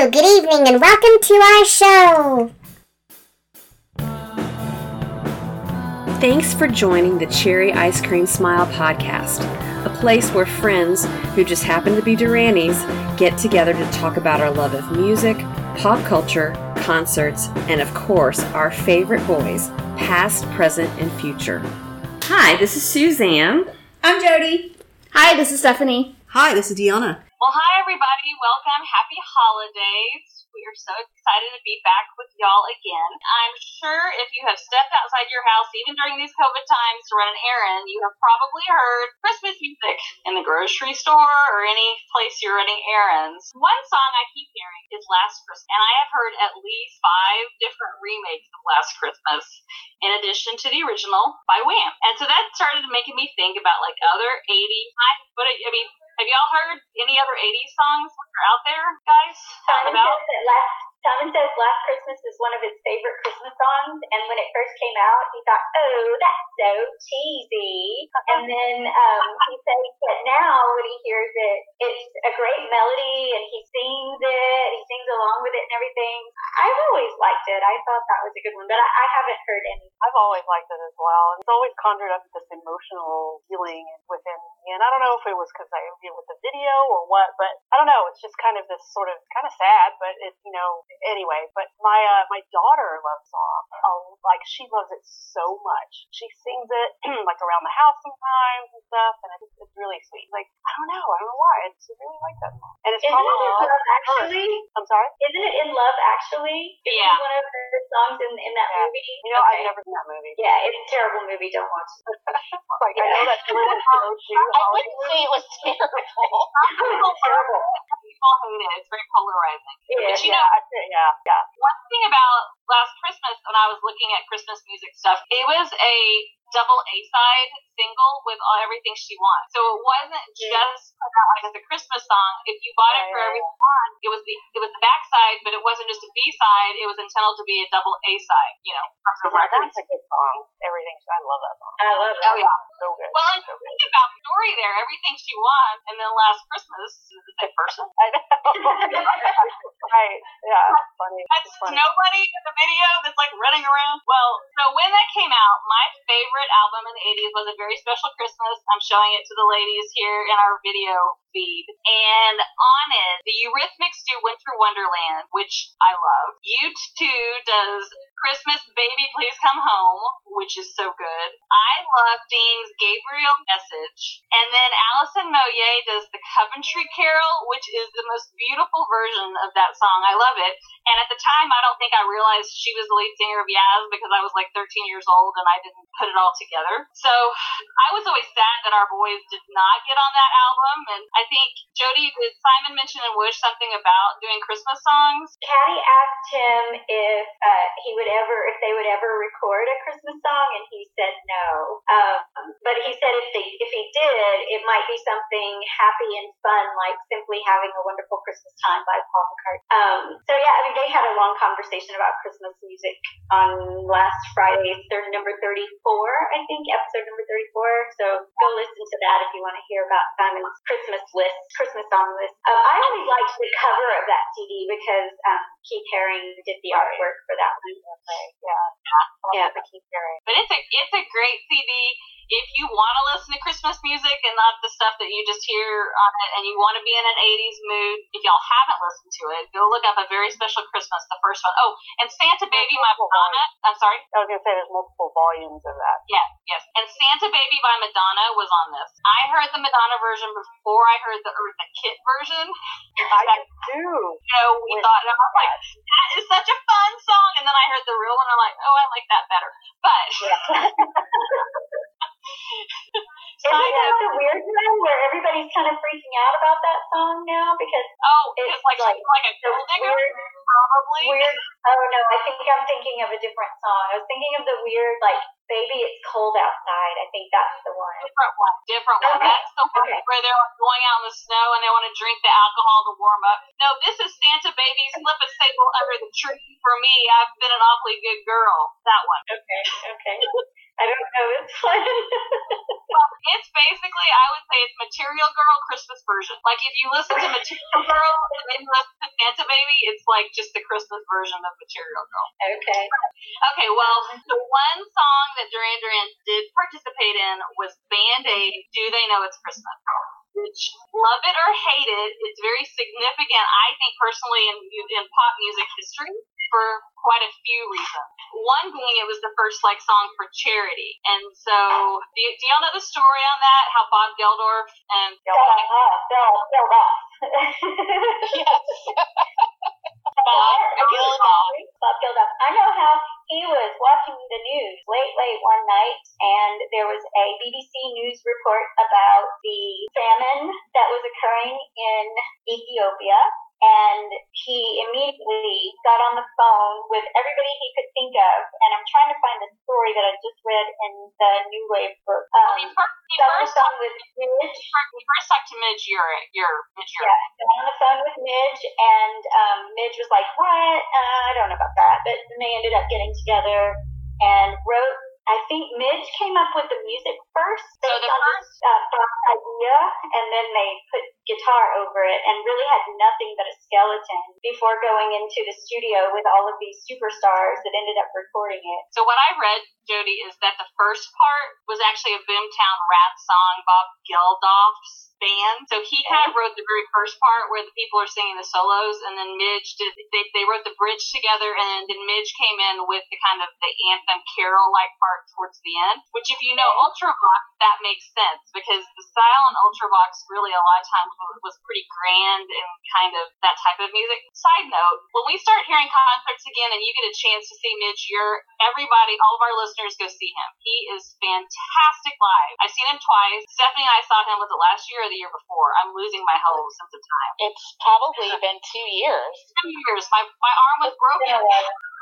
Hello, good evening, and welcome to our show. Thanks for joining the Cherry Ice Cream Smile podcast, a place where friends who just happen to be Duranies get together to talk about our love of music, pop culture, concerts, and of course, our favorite boys, past, present, and future. Hi, this is Suzanne. I'm Jody. Hi, this is Stephanie. Hi, this is Deanna. Well, hi, everybody. Welcome. Happy holidays. We are so excited to be back with y'all again. I'm sure if you have stepped outside your house, even during these COVID times, to run an errand, you have probably heard Christmas music in the grocery store or any place you're running errands. One song I keep hearing is Last Christmas, and I have heard at least five different remakes of Last Christmas, in addition to the original by Wham. And so that started making me think about like other 80s. But I mean, have y'all heard any other 80s songs that are out there, guys? About? that last, Simon says Last Christmas is one of his favorite Christmas songs, and when it first came out, he thought, oh, that's so cheesy. And then um, he says that now when he hears it, it's a great melody, and he sings it, he sings along with it and everything. I've always liked it. I thought that was a good one, but I, I haven't heard any. I've always liked it as well. It's always conjured up this emotional feeling within me. And I don't know if it was because I it with the video or what, but I don't know. It's just kind of this sort of kind of sad, but it's you know anyway. But my uh, my daughter loves song. Oh, like she loves it so much. She sings it like around the house sometimes and stuff, and it's, it's really sweet. Like I don't know, I don't know why. I just really like that song. And it's Isn't probably it in Love Actually? I'm sorry. Isn't it in Love Actually? Isn't Yeah. One of the songs in, in that Yeah. movie. You know, Okay. I've never seen that movie. Yeah, it's a terrible movie. Don't watch it. like I know that everyone's so cute. I wouldn't say it was terrible. Terrible. People hate it. It's very polarizing. Yeah, But you Yeah, know, I think, yeah, yeah. one thing about last Christmas when I was looking at Christmas music stuff, it was a double A side single with all everything she wants. So it wasn't just put out like as a Christmas song. If you bought it for Right. everyone wants, it was the it was the back side, but it wasn't just a B side. It was intended to be a double A side. You know, from the Yeah, records. that's a good song. Everything. I love that song. I love it. Oh yeah. So good. Well, so good. think about the story there. Everything she wants, and then last Christmas is the same person. I know. Yeah. It's funny. That's It's funny. nobody in the video that's like running around. Well, so when that came out, my favorite album in the 80s was A Very Special Christmas. I'm showing it to the ladies here in our video feed. And on it, the Eurythmics do Winter Wonderland, which I love. U2 does Christmas Baby Please Come Home, which is so good. I love Dean's Gabriel Message. And then Alison Moyet does the Coventry Carol, which is the most beautiful version of that song. I love it. And at the time, I don't think I realized she was the lead singer of Yaz because I was like 13 years old and I didn't put it all together. So I was always sad that our boys did not get on that album. And think, Jody, did Simon mention and Wish something about doing Christmas songs? Patty asked him if uh, he would ever, if they would ever record a Christmas song, and he said no. Um, but he said if they, if he did, it might be something happy and fun, like simply having a wonderful Christmas time by Paul McCartney. Um, so yeah, I mean, they had a long conversation about Christmas music on last Friday's their number 34, I think, episode number 34. So go listen to that if you want to hear about Simon's Christmas list, Christmas song list. Um, I always liked the cover of that CD because um, Keith Haring did the artwork for that one. Yeah. Yeah. Hearing. But it's a it's a great CD. If you want to listen to Christmas music and not the stuff that you just hear on it, and you want to be in an '80s mood, if y'all haven't listened to it, go look up a very special Christmas, the first one. Oh, and Santa Baby by Madonna. I'm sorry. I was gonna say there's multiple volumes of that. Yeah, yes. And Santa Baby by Madonna was on this. I heard the Madonna version before I heard the Eartha Kitt version. I do. You know, we thought, and I was like, that is such a fun song. And then I heard the real one, and I'm like, oh, I like that better. But Isn't that the weird one where everybody's kind of freaking out about that song now because oh, It's like like like a gold digger, weird- probably. weird? Oh no, I think I'm thinking of a different song. I was thinking of the weird like "Baby It's Cold Outside." I think that's the one. Different one, different one. Okay, That's the one okay. where they're going out in the snow and they want to drink the alcohol to warm up. No, this is Santa Baby slip a sable under the tree. For me, I've been an awfully good girl. That one. Okay, okay. I don't know this one. It's basically, I would say, it's Material Girl Christmas version. Like if you listen to Material Girl and then listen to Santa Baby, it's like just the Christmas version of Material Girl. okay. Okay, well, the one song that Duran Duran did participate in was Band Aid, Do They Know It's Christmas? Which, love it or hate it, it's very significant, I think, personally, in, in pop music history for quite a few reasons. One being it was the first like song for charity, and so do, do y'all know the story on that? How Bob Geldorf and Yes. Bob Bob Geldof. I know how he was watching the news late, late one night, and there was a BBC News report about the famine that was occurring in Ethiopia. And he immediately got on the phone with everybody he could think of. And I'm trying to find the story that I just read in the New Wave book. Um, we first, we got on the first, phone with Midge. we first talked to Midge Urick, your Midge Urick. Yeah, got on the phone with Midge, and um, Midge was like, "What? Uh, I don't know about that." But then they ended up getting together and wrote. I think Midge came up with the music first, So based the on this uh, idea, and then they put guitar over it, and really had nothing but a skeleton before going into the studio with all of these superstars that ended up recording it. So what I read, Jody, is that the first part was actually a Boomtown Rats song, Bob Geldof's band. So he kind of wrote the very first part where the people are singing the solos, and then Midge did. They, they wrote the bridge together, and then Midge came in with the kind of the anthem carol like part towards the end. Which, if you know Ultravox, that makes sense because the style in Ultravox really a lot of times was- was pretty grand and kind of that type of music. Side note: when we start hearing concerts again, and you get a chance to see Midge, you're everybody, all of our listeners, go see him. He is fantastic live. I've seen him twice. Stephanie and I saw him was it last year the year before? I'm losing my whole sense of time. It's probably been two years. Two years. My my arm was broken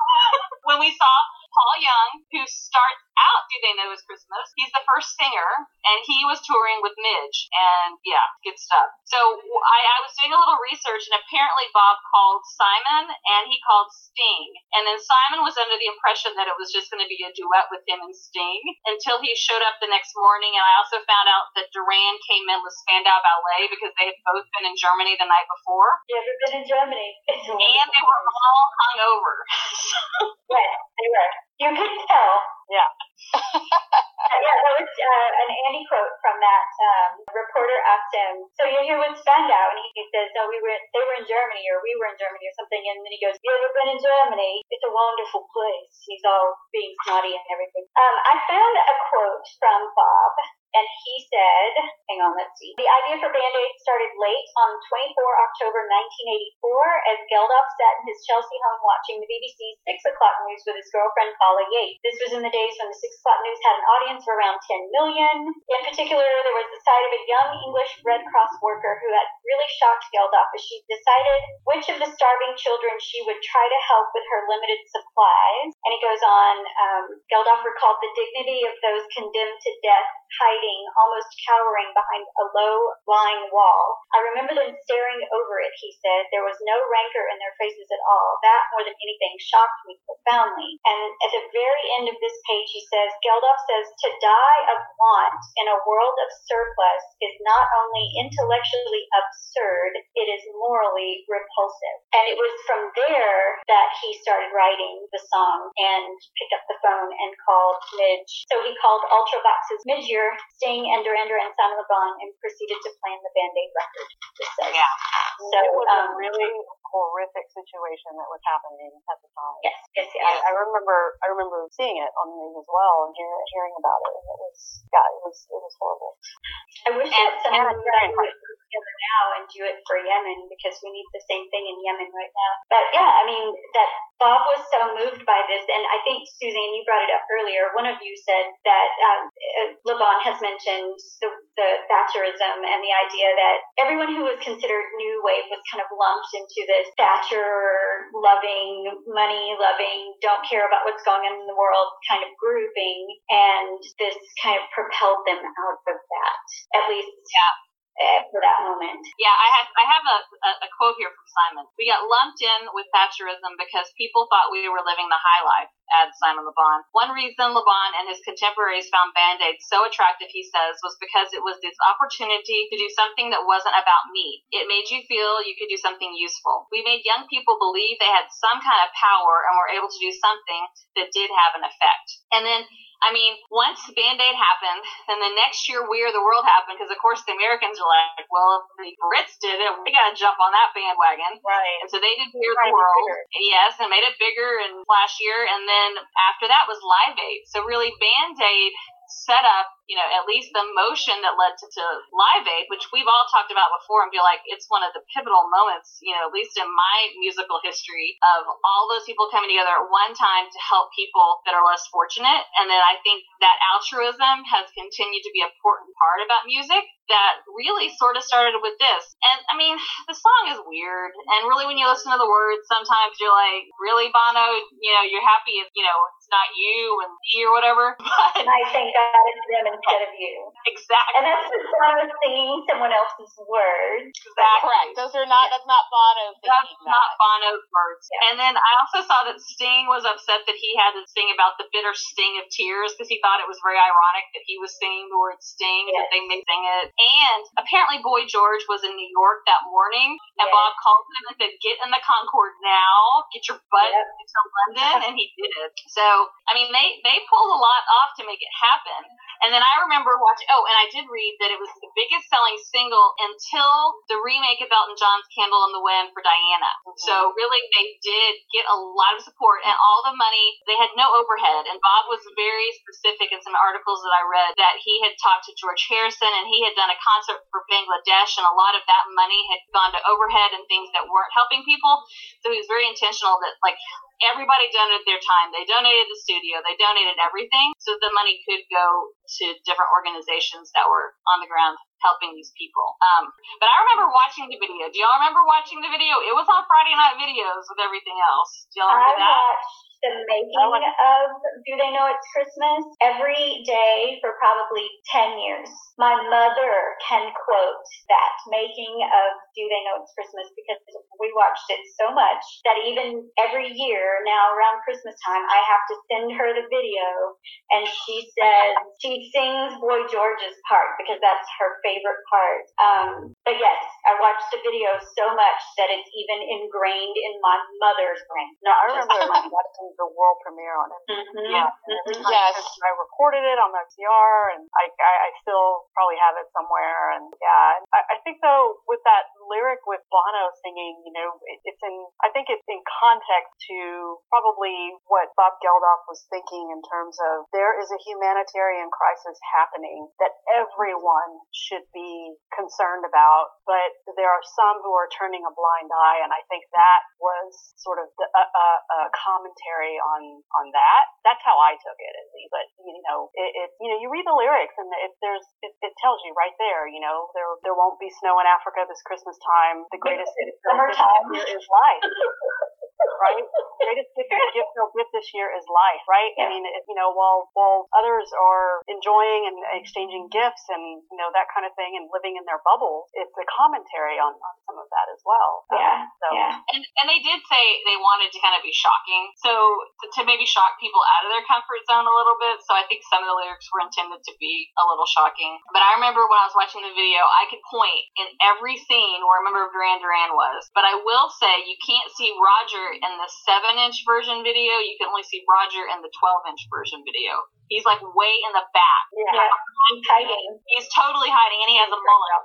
when we saw Paul Young, who starts out Do They Know It's Christmas. He's the first singer, and he was touring with Midge, and yeah, good stuff. So I, I was doing a little research, and apparently Bob called Simon and he called Sting, and then Simon was under the impression that it was just going to be a duet with him and Sting until he showed up the next morning, and I also found out that Duran came in with Spandau Ballet because they had both been in Germany the night before, You ever been in Germany? And they were all hungover. Yes, they were. You could tell. Yeah. Uh, yeah, that was uh, an Andy quote from that um, reporter asked him, "So you're here with Spandau?" And he says, "No, we were. They were in Germany, or we were in Germany, or something." And then he goes, "You ever been in Germany? It's a wonderful place." He's all being snotty and everything. Um, I found a quote from Bob. And he said, hang on, let's see. The idea for Band-Aid started late on 24 October 1984 as Geldof sat in his Chelsea home watching the BBC's 6 o'clock news with his girlfriend Paula Yates. This was in the days when the 6 o'clock news had an audience of around 10 million. In particular, there was the sight of a young English Red Cross worker who had really shocked Geldof as she decided which of the starving children she would try to help with her limited supplies. And he goes on, um, Geldof recalled the dignity of those condemned to death hiding, almost cowering behind a low lying wall. I remember them staring over it, he said. There was no rancor in their faces at all. That, more than anything, shocked me profoundly. And at the very end of this page, he says, Geldof says, to die of want in a world of surplus is not only intellectually absurd, it is morally repulsive. And it was from there that he started writing the song and picked up the phone and called Midge. So he called Ultravox's Midge Sting, and Duran Duran Simon Le Bon and proceeded to plan the Band-Aid record. This says. Yeah. So, it was um, a really horrific situation that was happening at the time. Yes, yes, yes. I, I remember I remember seeing it on the news as well and hear, hearing about it and it was yeah it was it was horrible. I wish And- that someone and together now and do it for Yemen because we need the same thing in Yemen right now. But yeah, I mean that Bob was so moved by this, and I think Suzanne, you brought it up earlier. One of you said that um, uh, has mentioned the, the Thatcherism and the idea that everyone who was considered new wave was kind of lumped into this Thatcher loving, money loving, don't care about what's going on in the world kind of grouping, and this kind of propelled them out of that. At least Yeah. Uh, for that moment. Yeah, I have I have a, a, a quote here from Simon. We got lumped in with Thatcherism because people thought we were living the high life, adds Simon Le Bon. One reason Le Bon and his contemporaries found Band-Aid so attractive, he says, was because it was this opportunity to do something that wasn't about me. It made you feel you could do something useful. We made young people believe they had some kind of power and were able to do something that did have an effect. And then I mean, once Band Aid happened, then the next year We Are the World happened, because of course the Americans are like, well, if the Brits did it, we gotta jump on that bandwagon. Right. And so they did We Are the World. bigger. Yes, and made it bigger and last year. And then after that was Live Aid. So really Band Aid set up, you know, at least the motion that led to, to Live Aid, which we've all talked about before and feel like it's one of the pivotal moments, you know, at least in my musical history of all those people coming together at one time to help people that are less fortunate. And then I think that altruism has continued to be an important part about music that really sort of started with this. And I mean, the song is weird. And really, when you listen to the words, sometimes you're like, really, Bono, you know, you're happy if, you know, it's not you and me or whatever. But And I thank God it's them instead of you. exactly. And that's the song of singing someone else's words. exactly. Correct. Those are not. That's not Bono That's thinking not. Bono's words. Yeah. And then I also saw that Sting was upset that he had to sing about the bitter sting of tears because he thought it was very ironic that he was singing the word sting, that Yes. they made him sing it. And apparently Boy George was in New York that morning and Yes. Bob called him and said, Get in the Concorde now, get your butt Yep. to London and he did it. So I mean they they pulled a lot off to make it happen. And then I remember watching. Oh, and I did read that it was the biggest selling single until the remake of Elton John's "Candle in the Wind" for Diana. Mm-hmm. So really, they did get a lot of support, and all the money. They had no overhead, and Bob was very specific in some articles that I read that he had talked to George Harrison, and he had done a concert for Bangladesh, and a lot of that money had gone to overhead and things that weren't helping people. So he was very intentional that like everybody donated their time. They donated the studio. They donated everything so the money could go to different organizations that were on the ground helping these people. Um, but I remember watching the video. Do y'all remember watching the video? It was on Friday night videos with everything else. Do y'all I remember that? watched the making of Do They Know It's Christmas every day for probably 10 years. My mother can quote that making of Do They Know It's Christmas because we watched it so much that even every year now around Christmas time, I have to send her the video and she says, she sings Boy George's part because that's her favorite part. Um, but yes, I watched the video so much that it's even ingrained in my mother's brain. No, I Not just remember mine. Watching the world premiere on it. Mhm. Yeah. Mhm. Yes. I recorded it on my CR, and I, I, I still probably have it somewhere. And yeah, I, I think though with that lyric with Bono singing, you know, it, it's in. I think it's in context to probably what Bob Geldof was thinking in terms of there is a humanitarian crisis happening that everyone should be concerned about, but there are some who are turning a blind eye, and I think that was sort of the, a, a, a commentary on on that. That's how I took it, at least. But you know, it, it you know you read the lyrics and it there's it, it tells you right there. You know, there there won't be snow in Africa this Christmas time. The greatest gift this Summertime. year is life. Right, greatest gift gift they'll get this year is life. Right, I mean, it, you know, while while others are enjoying and exchanging gifts and you know that kind of thing and living in their bubbles, it's a commentary on, on some of that as well. Um, Yeah, so yeah. And, and they did say they wanted to kind of be shocking, so to, to maybe shock people out of their comfort zone a little bit. So I think some of the lyrics were intended to be a little shocking. But I remember when I was watching the video, I could point in every scene where a member of Duran Duran was. But I will say you can't see Roger in the seven-inch version video. You can only see Roger in the twelve-inch version video. He's like way in the back. Yeah. Behind Hiding. He's totally hiding, and he has a mullet.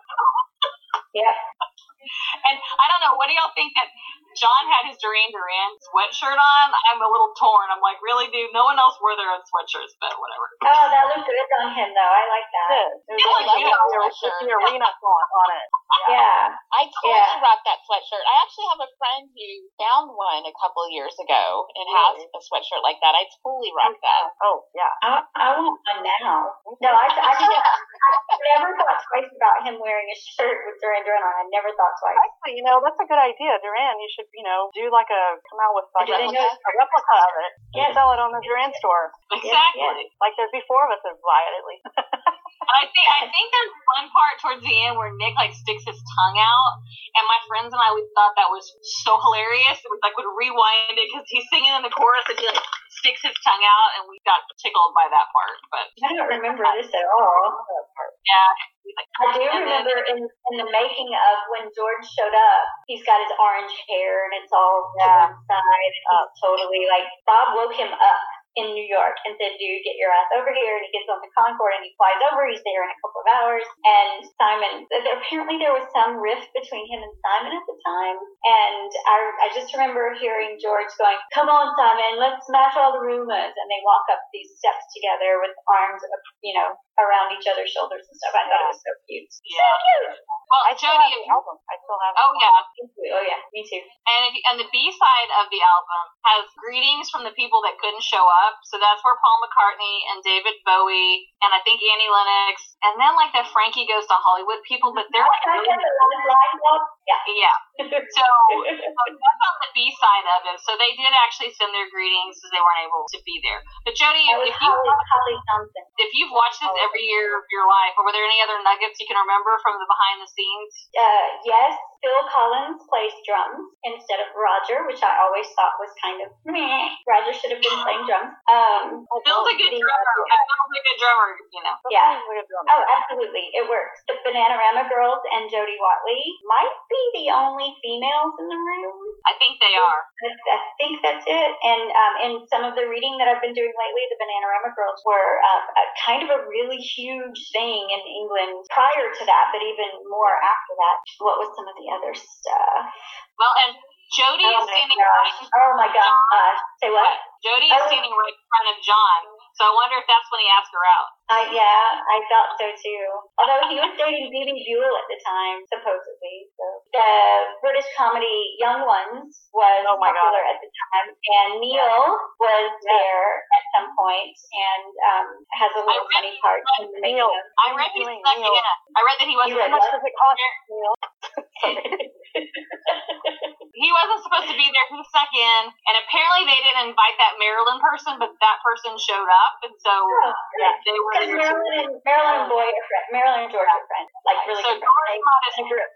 yeah. And I don't know, what do y'all think that John had his Duran Duran sweatshirt on? I'm a little torn. I'm like, really, dude? No one else wore their own sweatshirts, but whatever. Oh, that looked good on him though. I like that. Good. It was like like the, that the, sweatshirt. the arena font on it. Yeah. I totally Yeah. rock that sweatshirt. I actually have a friend who found one a couple years ago and has a sweatshirt like that. I totally rock that. Oh yeah. I, I want one now. No, I, I, thought, I never thought twice about him wearing a shirt with Duran Duran on. I never thought twice. Actually, you know that's a good idea, Duran. You should, you know, do like a come out with like a, replica, a replica of it. And sell it on the Duran store. Exactly. Like there'd be four of us that buy it at least. I think I think there's one part towards the end where Nick like sticks his tongue out, and my friends and I we thought that was so hilarious. We like would rewind it because he's singing in the chorus and he like sticks his tongue out, and we got tickled by that part. But I don't remember this at all. yeah, like, I do remember in, in the making of when George showed up, he's got his orange hair and it's all Yeah. to one side, and he's totally like Bob woke him up in New York and said, "Dude, get your ass over here." And he gets on the Concorde and he flies over. He's there in a couple of hours. And Simon, apparently there was some rift between him and Simon at the time. And I, I just remember hearing George going, "Come on, Simon, let's smash all the rumors." And they walk up these steps together with arms, you know, around each other's shoulders and stuff. I thought it was so cute. Yeah. So cute. Well, I still Jody, have the album. I still have. Oh yeah. Oh yeah, me too. and if, and the B side of the album has greetings from the people that couldn't show up. So that's where Paul McCartney and David Bowie and I think Annie Lennox, and then like the Frankie Goes to Hollywood people, but they're like I really, got a lot of lines up. Yeah. yeah. So so that's on the B side of it. So they did actually send their greetings because they weren't able to be there. But Jody, That if you, Holly, Holly if you've watched this every year of your life, or were there any other nuggets you can remember from the behind the scenes? Uh, yes, Phil Collins plays drums instead of Roger, which I always thought was kind of meh. Roger should have been playing drums. Um, Phil's a good the- drummer. Phil's a good drummer, you know. Yeah. Sometimes we have drums. Oh, absolutely. It works. The Bananarama Girls and Jody Watley might be the only females in the room. I think they are. I I think that's it. And um, in some of the reading that I've been doing lately, the Bananarama Girls were um, a kind of a really huge thing in England prior to that, but even more after that. What was some of the other stuff? Well, and Jody Oh is standing right. Oh my gosh. Say what? Jody is Oh. standing right in front of John. So I wonder if that's when he asked her out. Uh, yeah, I thought so too. Although he was dating Bebe Buell at the time, supposedly. So the British comedy Young Ones was Oh my popular at the time, and Neil was there at some point and um, has a little funny part in the Neil. I read he doing snuck Neil? in. I read that he wasn't. How much does it cost, Neil? He wasn't supposed to be there. He snuck in, and apparently they didn't invite that Marilyn person, but that person showed up, and so yeah. they were. Because Marilyn and Marilyn and Boy are friends. Marilyn and George are friends, like really So good George friends. might they grew up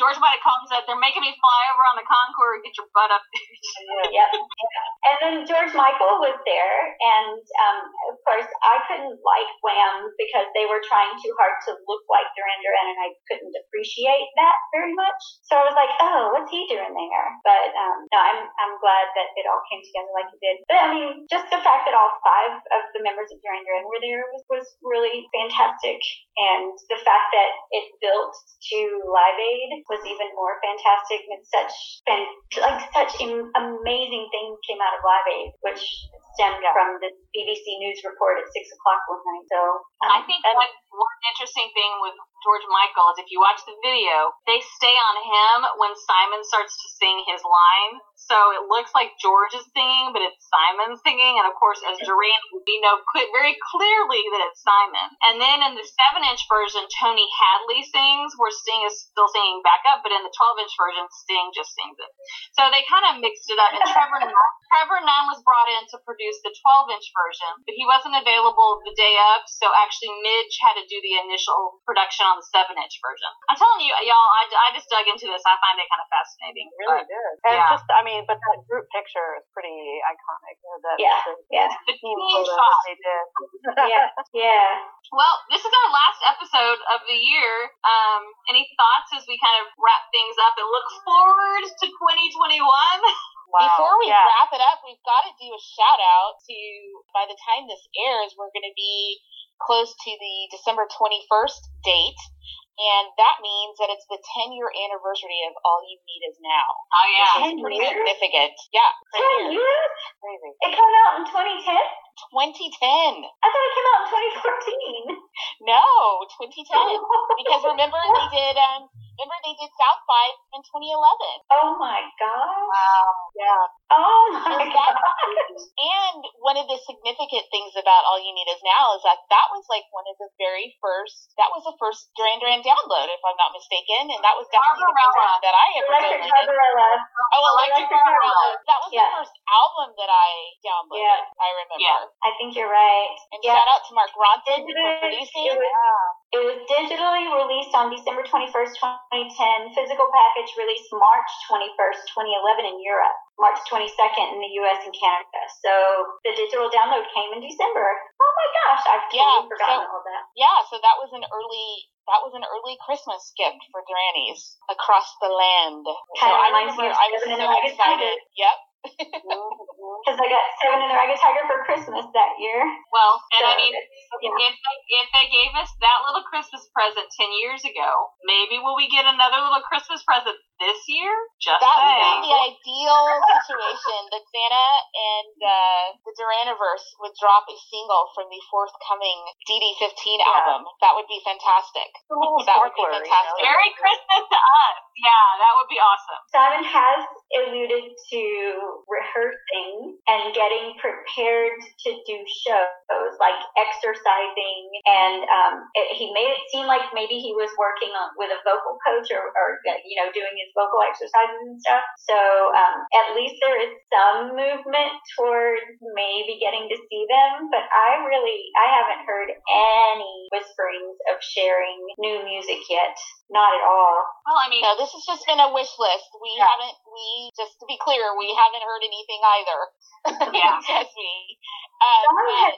George might have called and said, "They're making me fly over on the Concorde. And get your butt up there." Yep. And then George Michael was there, and um, of course I couldn't like Wham because they were trying too hard to look like Duran Duran, and I couldn't appreciate that very much. So I was like, oh, what's he doing there? But um, no, I'm I'm glad that it all came together like it did. But I mean, just the fact that all five of the members of Duran were there was was really fantastic, and the fact that it built to Live Aid was even more fantastic. And such fan, like such am- amazing things came out of Live Aid, which stemmed from the BBC News report at six o'clock one night. So um, I think one, one interesting thing with George Michael is if you watch the video, they stay on him when Simon starts to sing his line. So it looks like George is singing, but it's Simon singing. And of course, as Duran, we know very clearly that it's Simon. And then in the 7 inch version, Tony Hadley sings, where Sting is still singing back up, but in the 12 inch version, Sting just sings it. So they kind of mixed it up. And Trevor Trevor Nunn was brought in to produce the 12 inch version, but he wasn't available the day of. So actually, Midge had to do the initial production on the 7 inch version. I'm telling you, y'all, I, I just dug into this. I find it kind of fascinating. Really But did. And yeah. just, I mean, but that group picture is pretty iconic. You know, that, Yeah, the yeah, the team team shot. they did. yeah, yeah. Well, this is our last episode of the year. Um, any thoughts as we kind of wrap things up and look forward to 2021? Wow. Before we yeah. wrap it up, we've got to do a shout out to, by the time this airs, we're going to be close to the December 21st date. And that means that it's the 10 year anniversary of All You Need Is Now. Oh yeah. Which is pretty years? significant. Yeah, 10 Ten years. years? Crazy. It came out in 2010. 2010. I thought it came out in 2014. No, 2010. Because remember they did, um, remember they did South by in 2011. Oh my gosh. Wow. Yeah. Oh my gosh. And one of the significant things about All You Need Is Now is that that was like one one of the very first. That was the first Duran Duran download, if I'm not mistaken, and that was definitely the first that I ever Electric downloaded. Barbarella. Oh, Electric Barbarella. That was Yeah. the first album that I downloaded. Yeah. I remember. Yeah. I think you're right. And Yeah. shout out to Mark Ronson for It producing. was, it was digitally released on December 21st, 2010. Physical package released March 21st, 2011 in Europe. March 22nd in the US and Canada. So the digital download came in December. Oh my gosh, I've totally Yeah, forgotten so- all that. Yeah, so that was an early that was an early Christmas gift for Duranies across the land. So Kinda I remember I was so excited. Yep. Because I got Seven and the Ragged Tiger for Christmas that year. Well, and I mean, it's- yeah. if they, if they gave us that little Christmas present ten years ago, maybe will we get another little Christmas present this year? Just That would saying. be the ideal situation that Santa and uh, the Duraniverse would drop a single from the forthcoming DD15 album. That would be fantastic. It's a That would be sparkler, you know? fantastic. Merry Christmas to us. Yeah, that would be awesome. Simon has alluded to rehearsing and getting prepared to do shows, like exercising, and um, it, he made it seem like maybe he was working on with a vocal coach or, or you know doing his vocal exercises and stuff. So um, at least there is some movement toward maybe getting to see them, but I really I haven't heard any whisperings of sharing new music yet. Not at all. Well, I mean, No, this has just been a wish list. We Yeah. haven't, we, just to be clear, we haven't heard anything either. Yeah. Trust me. Um, Someone had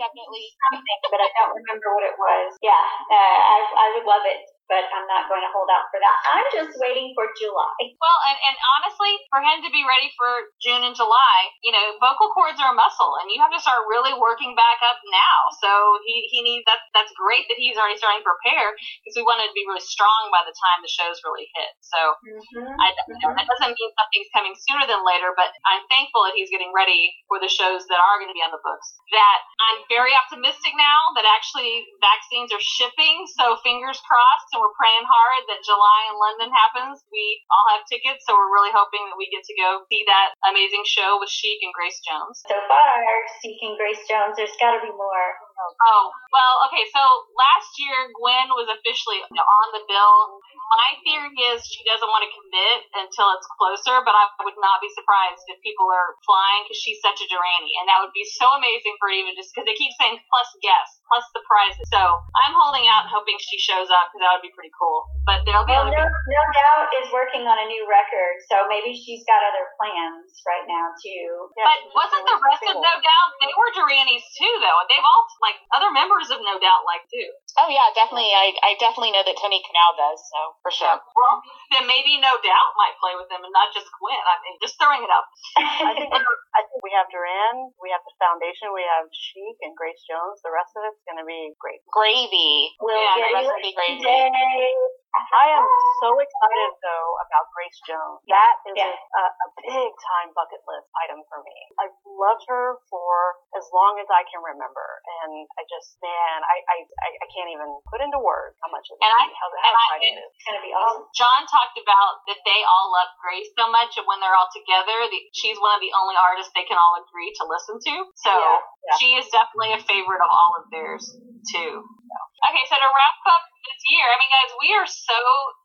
definitely. something, but I don't remember what it was. Yeah, uh, I, I would love it, but I'm not going to hold out for that. I'm just waiting for July. Well, and, and honestly, for him to be ready for June and July, you know, vocal cords are a muscle, and you have to start really working back up now. So he, he needs that. That's great that he's already starting to prepare because we want to be really strong by the time the shows really hit. So Mm-hmm. I, know, that doesn't mean something's coming sooner than later, but I'm thankful that he's getting ready for the shows that are going to be on the books. That I'm very optimistic now that actually vaccines are shipping, so fingers crossed, and we're praying hard that July in London happens. We all have tickets, so we're really hoping that we get to go see that amazing show with Chic and Grace Jones. So far, seeking Grace Jones, there's got to be more. Oh, well, okay, so last year Gwen was officially on the bill. My theory is she doesn't want to commit until it's closer, but I would not be surprised if people are flying because she's such a Duranie, and that would be so amazing for even just because they keep saying plus guests, plus the prizes. So I'm holding out and hoping she shows up because that would be pretty cool. But there'll be Well, no, people. no doubt is working on a new record, so maybe she's got other plans right now too. But wasn't the rest of No Doubt they were Duranies too though, they've all like other members of No Doubt like too. Oh yeah, definitely. I, I definitely know that Tony Kanal does. So for sure. Well, then maybe No Doubt might play with them and not just Gwen. I mean, just throwing it up. I think I think we have Duran, we have the foundation, we have Chic and Grace Jones. The rest of it's going to be great. Gravy. We'll Yeah, get the rest you be gravy. today. I am so excited though about Grace Jones. That is Yeah. a, a big time bucket list item for me. I've loved her for as long as I can remember, and I just man, I I, I can't even put into words how much it And I- how, how and I- it is. It's gonna be awesome. Um, John talked about that they all love Grace so much, and when they're all together, the, she's one of the only artists they can all agree to listen to. So Yeah, yeah. she is definitely a favorite of all of theirs too. Okay, so to wrap up this year, I mean, guys, we are so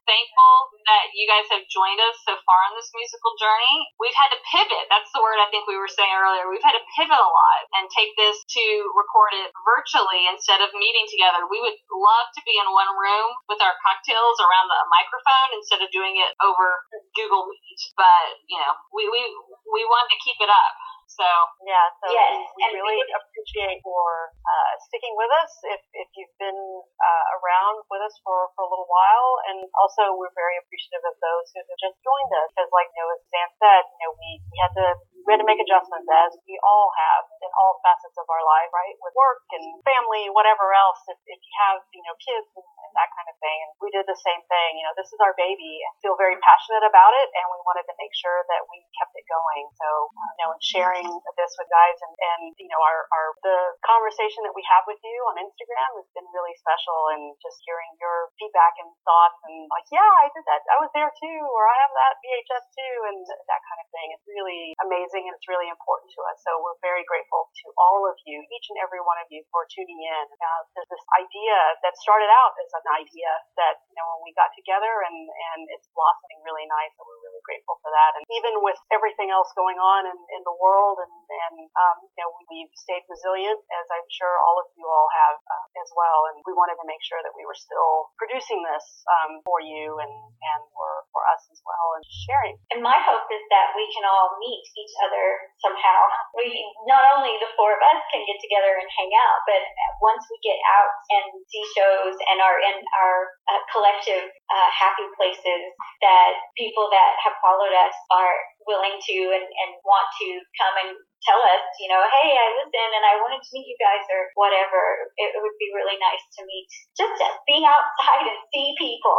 thankful that you guys have joined us so far on this musical journey. We've had to pivot. That's the word I think we were saying earlier. We've had to pivot a lot and take this to record it virtually instead of meeting together. We would love to be in one room with our cocktails around the microphone instead of doing it over Google Meet. But, you know, we, we, we wanted to keep it up. So, Yeah, so Yes, we, we really appreciate for uh, sticking with us if, if you've been uh, around with us for, for a little while. And also, we're very appreciative of those who have just joined us. Because, like you know, as Dan said, you know, we, we had to we had to make adjustments as we all have in all facets of our life, right? With work and family, whatever else. If, if you have, you know, kids and, and that kind of thing. And we did the same thing. You know, this is our baby and feel very passionate about it. And we wanted to make sure that we kept it going. So, uh, you know, and sharing this with guys and, and you know, our, our, the conversation that we have with you on Instagram has been really special and just hearing your feedback and thoughts and like, yeah, I did that. I was there too, or I have that VHS too, and that kind of thing. It's really amazing and it's really important to us. So we're very grateful to all of you, each and every one of you, for tuning in. Uh, there's this idea that started out as an idea that you know when we got together, and and it's blossoming really nice, and we're really grateful for that. And even with everything else going on in, in the world, and and um, you know we've stayed resilient, as I'm sure all of you all have uh, as well. And we wanted to make sure that we were still producing this um, for you and and for for us as well, and sharing. And my hope is that we can all meet each other somehow. We not only the four of us can get together and hang out, but once we get out and see shows and are in our uh, collective uh, happy places, that people that have followed us are willing to and, and want to come and tell us, you know, hey, I listened and I wanted to meet you guys or whatever. It, would be really nice to meet, just to be outside and see people.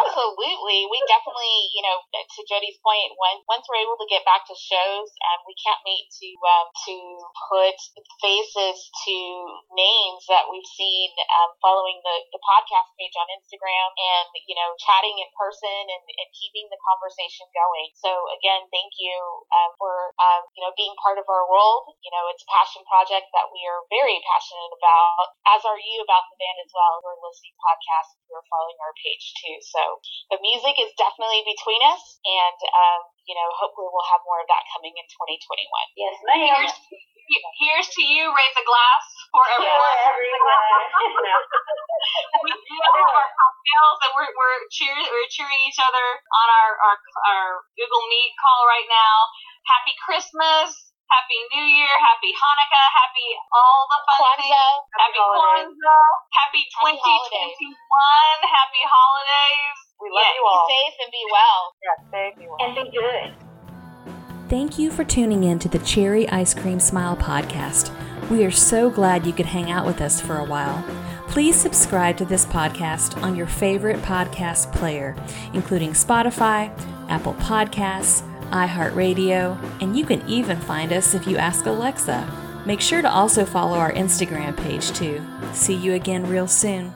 Absolutely. We definitely, you know, to Jody's point, when once we're able to get back to shows, um, we can't wait to um, to put faces to names that we've seen um, following the, the podcast page on Instagram and, you know, chatting in person and, and keeping the conversation going. So again, thank you um, for um, you know being part of our world. You know, it's a passion project that we are very passionate about, as are you about the band as well. We're listening podcasts, we're following our page too. So the music is definitely between us, and um, you know, hopefully we'll have more of that coming in 2021. Yes, ma'am. Here's, here's to you. Raise a glass for everyone. Yeah, everyone. we do have our cocktails and we're we're cheering we're cheering each other on our, our our Google Meet call right now. Happy Christmas, Happy New Year, Happy Hanukkah, Happy all the fun Kwanzaa. things. Happy holidays. Kwanzaa, Happy Happy 2021, Happy holidays. We love Yeah, you all. Be safe and be well. Yes, thank you. and be good. Thank you for tuning in to the Cherry Ice Cream Smile podcast. We are so glad you could hang out with us for a while. Please subscribe to this podcast on your favorite podcast player, including Spotify, Apple Podcasts, iHeartRadio, and you can even find us if you ask Alexa. Make sure to also follow our Instagram page too. See you again real soon.